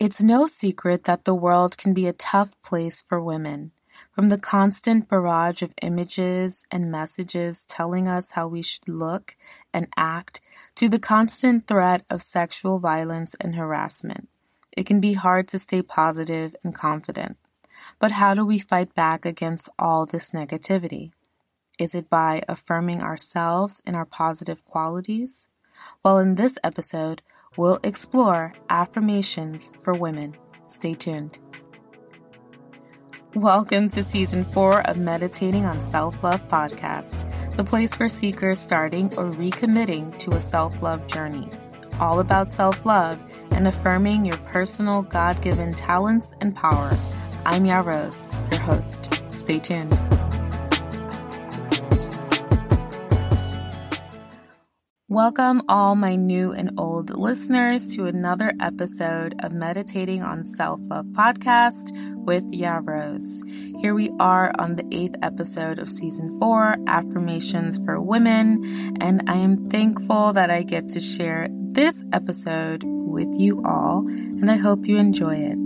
It's no secret that the world can be a tough place for women. From the constant barrage of images and messages telling us how we should look and act, to the constant threat of sexual violence and harassment, it can be hard to stay positive and confident. But how do we fight back against all this negativity? Is it by affirming ourselves and our positive qualities? Well, in this episode, we'll explore affirmations for women. Stay tuned. Welcome to season four of Meditating on Self Love podcast, the place for seekers starting or recommitting to a self love journey. All about self love and affirming your personal God given talents and power. I'm Ya Rose, your host. Stay tuned. Welcome, all my new and old listeners, to another episode of Meditating on Self Love podcast with Ya Rose. Here we are on the eighth episode of season four, Affirmations for Women, and I am thankful that I get to share this episode with you all, and I hope you enjoy it.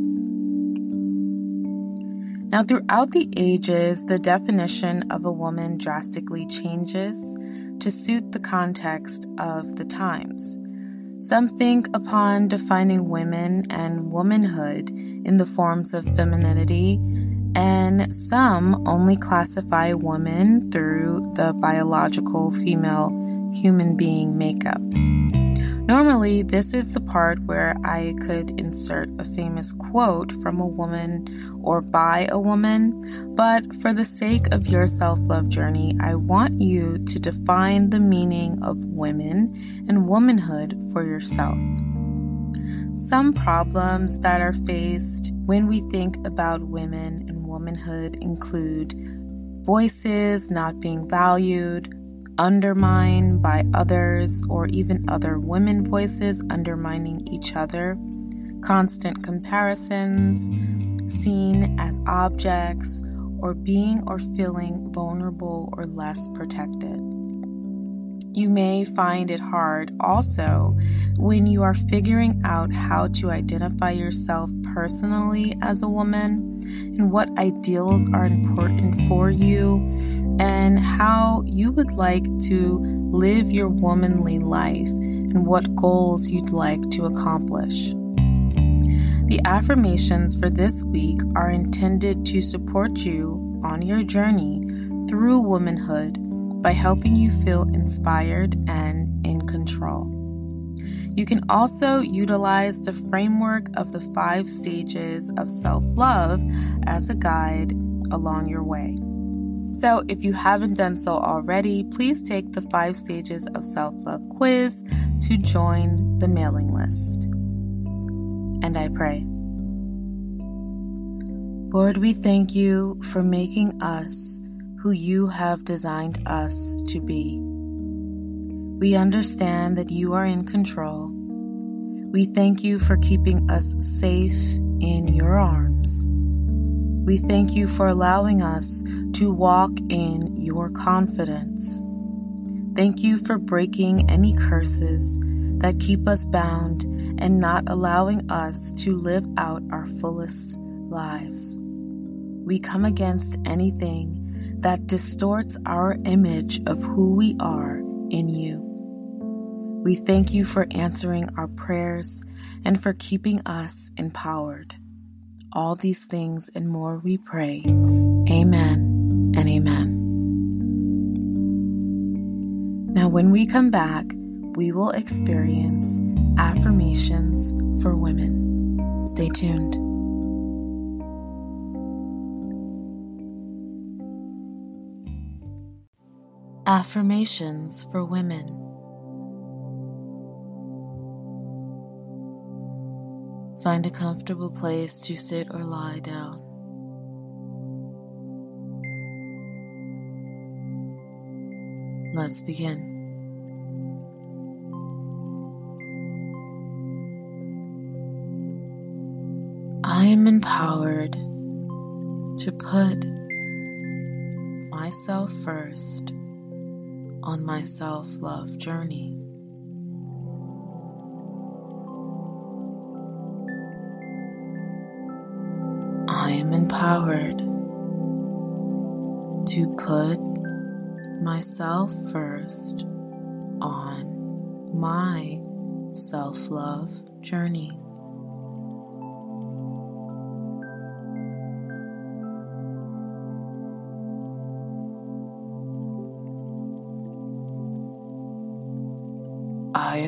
Now, throughout the ages, the definition of a woman drastically changes to suit the context of the times. Some think upon defining women and womanhood in the forms of femininity, and some only classify women through the biological female human being makeup. Normally, this is the part where I could insert a famous quote from a woman or by a woman, but for the sake of your self love journey, I want you to define the meaning of women and womanhood for yourself. Some problems that are faced when we think about women and womanhood include voices not being valued, undermined by others or even other women voices undermining each other, constant comparisons, seen as objects, or being or feeling vulnerable or less protected. You may find it hard also when you are figuring out how to identify yourself personally as a woman and what ideals are important for you and how you would like to live your womanly life and what goals you'd like to accomplish. The affirmations for this week are intended to support you on your journey through womanhood by helping you feel inspired and in control. You can also utilize the framework of the five stages of self love as a guide along your way. So, if you haven't done so already, please take the five stages of self love quiz to join the mailing list. And I pray. Lord, we thank you for making us who you have designed us to be. We understand that you are in control. We thank you for keeping us safe in your arms. We thank you for allowing us to walk in your confidence. Thank you for breaking any curses that keep us bound and not allowing us to live out our fullest lives. We come against anything that distorts our image of who we are in you. We thank you for answering our prayers and for keeping us empowered. All these things and more we pray. Amen and amen. Now, when we come back, we will experience affirmations for women. Stay tuned. Affirmations for Women. Find a comfortable place to sit or lie down. Let's begin. I am empowered to put myself first on my self love journey. I am empowered to put myself first on my self love journey.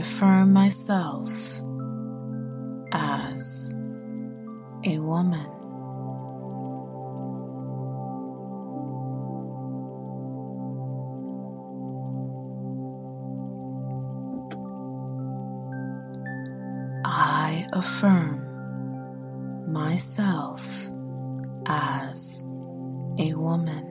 Affirm myself as a woman. I affirm myself as a woman.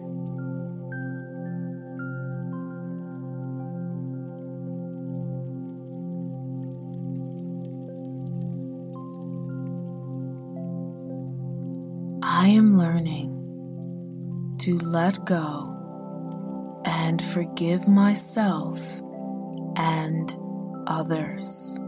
Let go and forgive myself and others.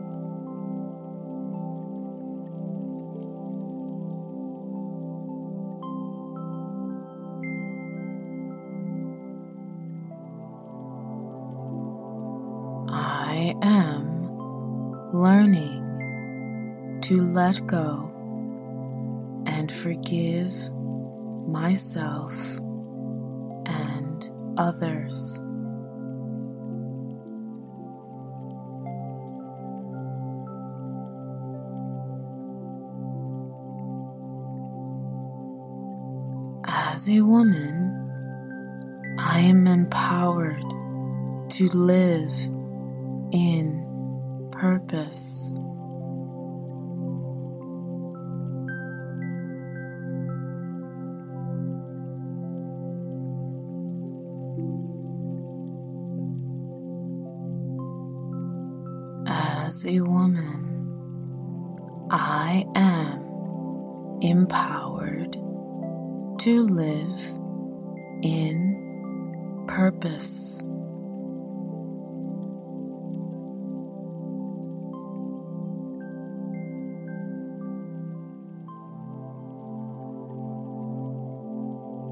I am learning to let go and forgive myself others. As a woman, I am empowered to live in purpose. Woman, I am empowered to live in purpose.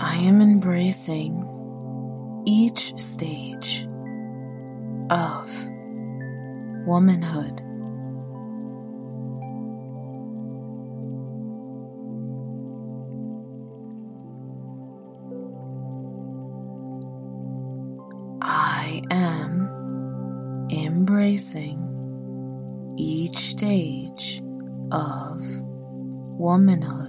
I am embracing each stage of womanhood. Embracing each stage of womanhood.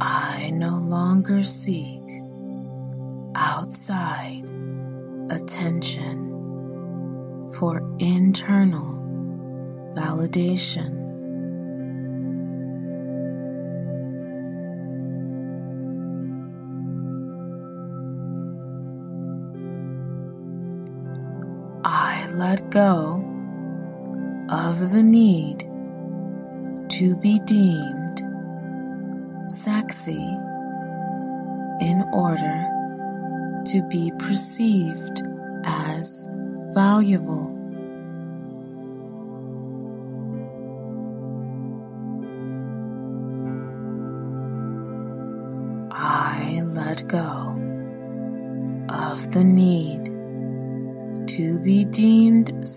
I no longer seek outside attention for internal validation. Go of the need to be deemed sexy in order to be perceived as valuable.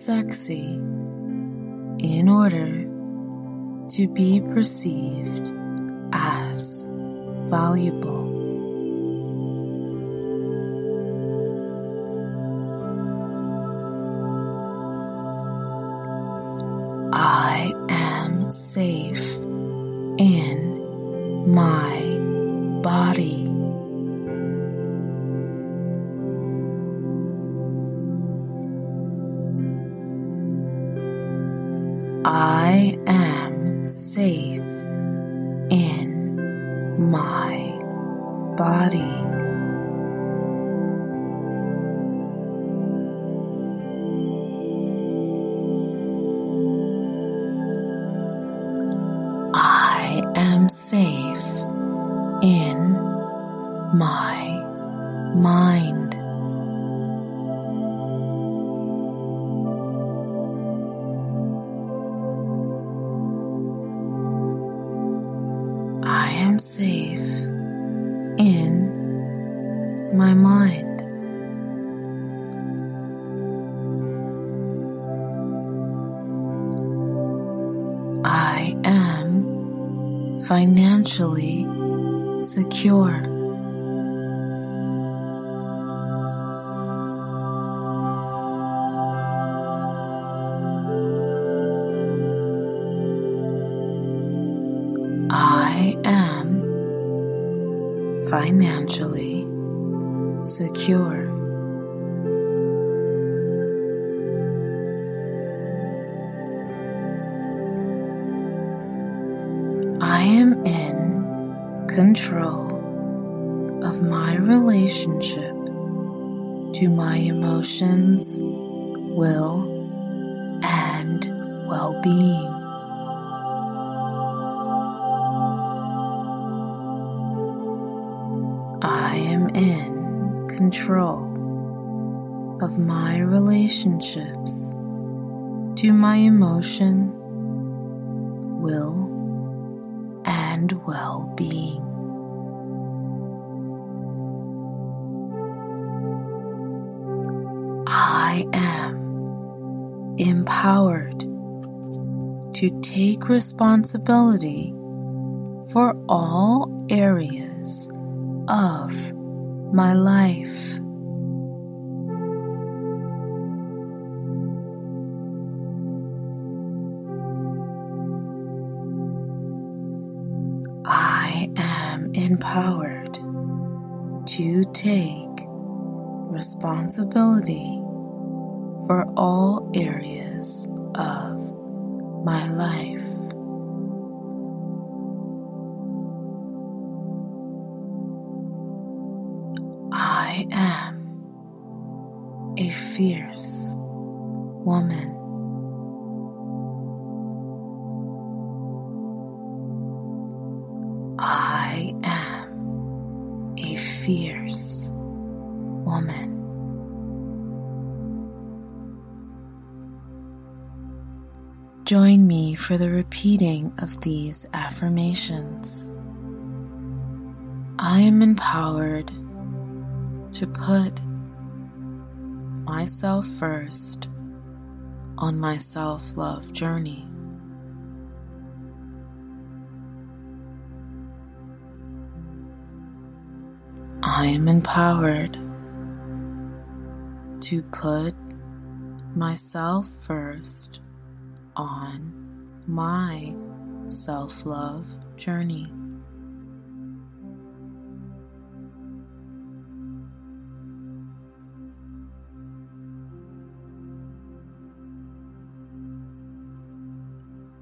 Sexy in order to be perceived as valuable. Safe in my mind. I am financially secure. Will, and well being. I am in control of my relationships to my emotion, will, and well being. I am empowered to take responsibility for all areas of my life. I am empowered to take responsibility for all areas of my life. I am a fierce woman. For the repeating of these affirmations. I am empowered to put myself first on my self love journey. I am empowered to put myself first on my self love journey.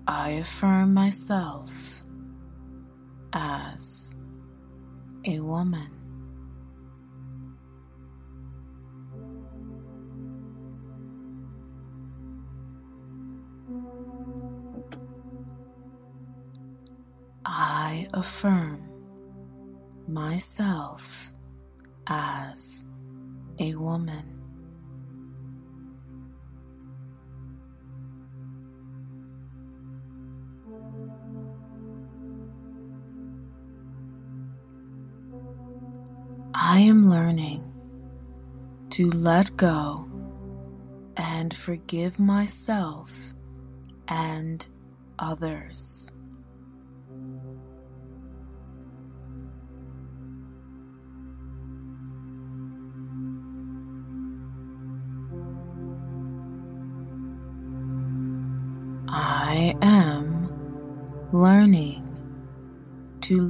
I affirm myself as a woman. Affirm myself as a woman. I am learning to let go and forgive myself and others.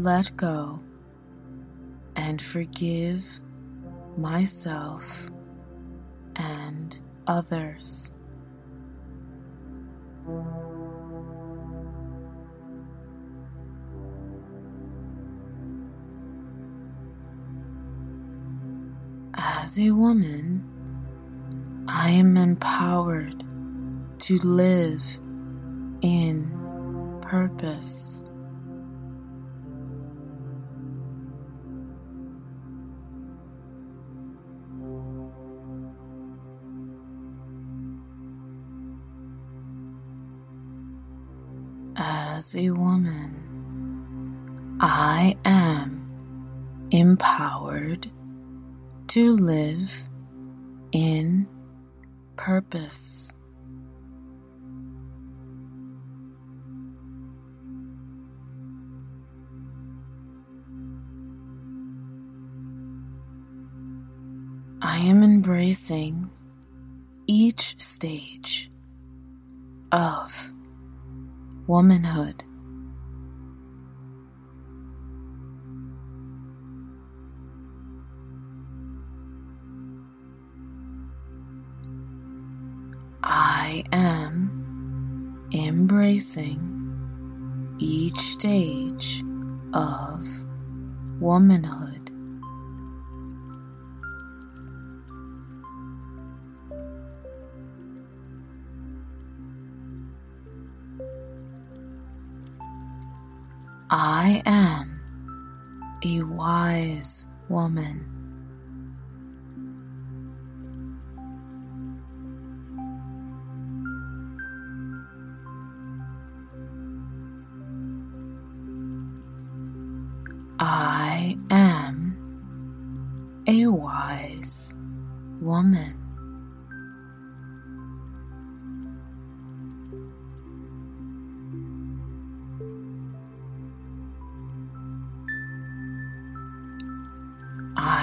Let go and forgive myself and others. As a woman, I am empowered to live in purpose. A woman, I am empowered to live in purpose. I am embracing each stage of womanhood. I am embracing each stage of womanhood.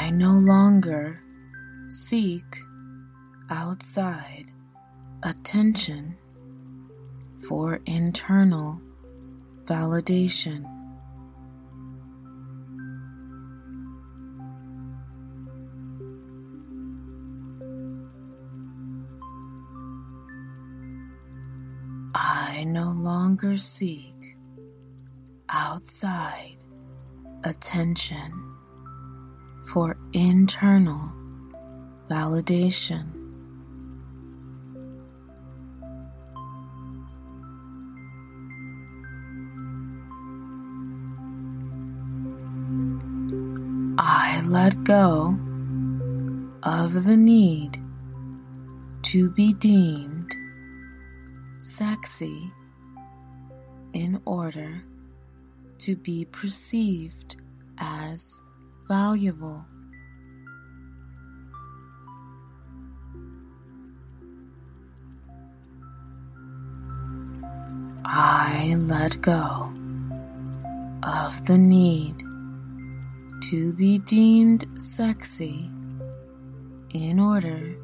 I no longer seek outside attention for internal validation. I no longer seek outside attention for internal validation. I let go of the need to be deemed sexy in order to be perceived as valuable. I let go of the need to be deemed sexy in order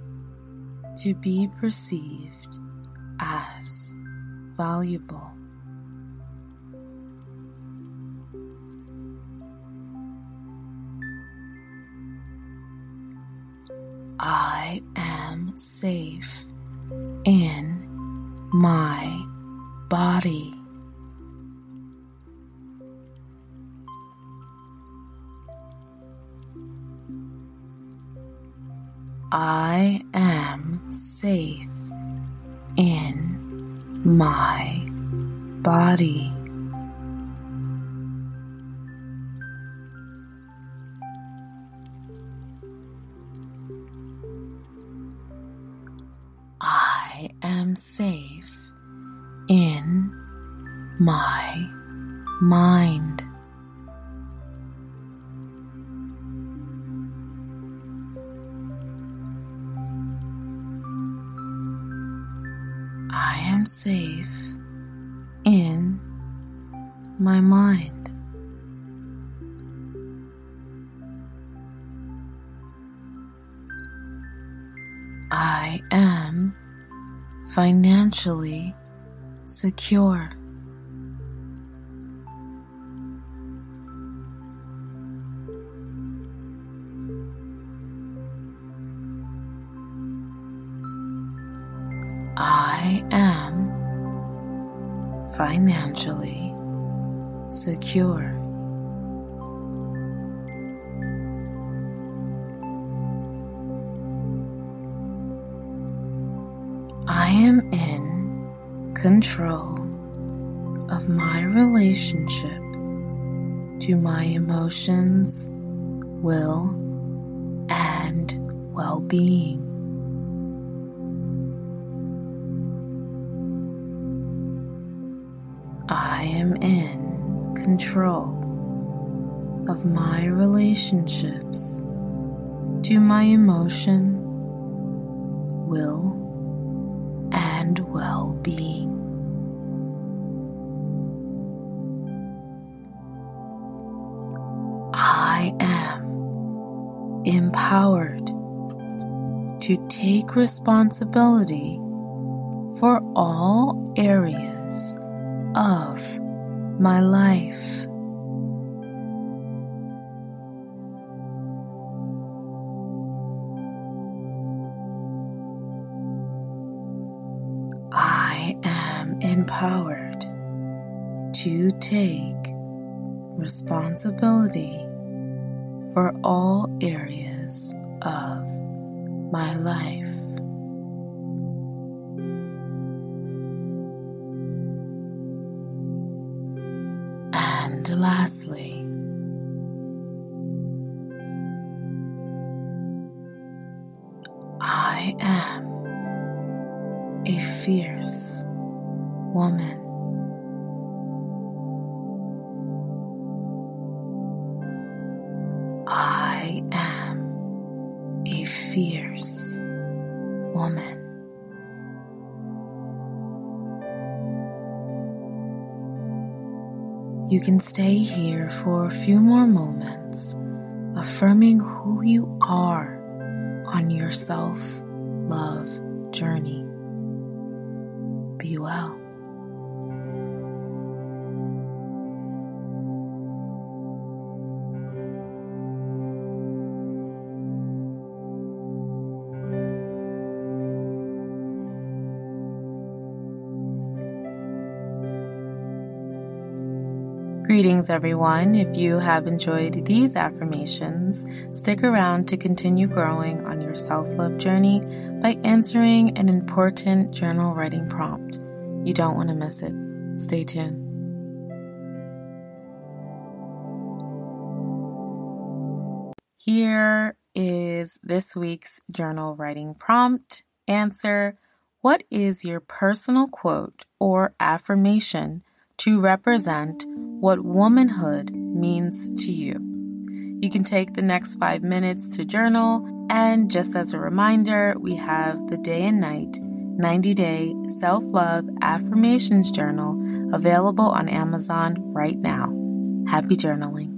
to be perceived as valuable. I am safe in my body. I am safe in my body. I am safe in my mind. My mind. I am financially secure. I am financially secure. I am in control of my relationship to my emotions, will, and well being. I am in control of my relationships to my emotion, will, and well being. I am empowered to take responsibility for all areas of my life. I am empowered to take responsibility for all areas of my life. Lastly, I am a fierce woman. You can stay here for a few more moments, affirming who you are on your self love journey. Greetings, everyone. If you have enjoyed these affirmations, stick around to continue growing on your self love journey by answering an important journal writing prompt. You don't want to miss it. Stay tuned. Here is this week's journal writing prompt. Answer What is your personal quote or affirmation to represent what womanhood means to you? You can take the next five minutes to journal, and just as a reminder, we have the day and night 90 day self love affirmations journal available on Amazon right now. Happy journaling.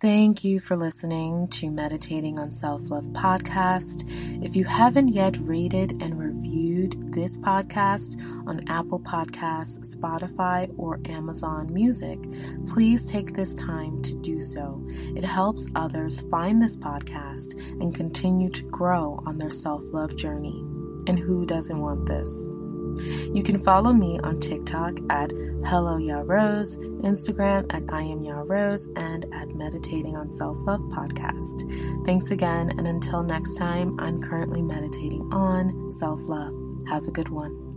Thank you for listening to Meditating on Self Love podcast. If you haven't yet rated and reviewed this podcast on Apple Podcasts, Spotify, or Amazon Music, please take this time to do so. It helps others find this podcast and continue to grow on their self love journey. And who doesn't want this? You can follow me on TikTok at Hello Ya Rose, Instagram at I Am Ya Rose, and at Meditating on Self Love Podcast. Thanks again, and until next time, I'm currently meditating on self love. Have a good one.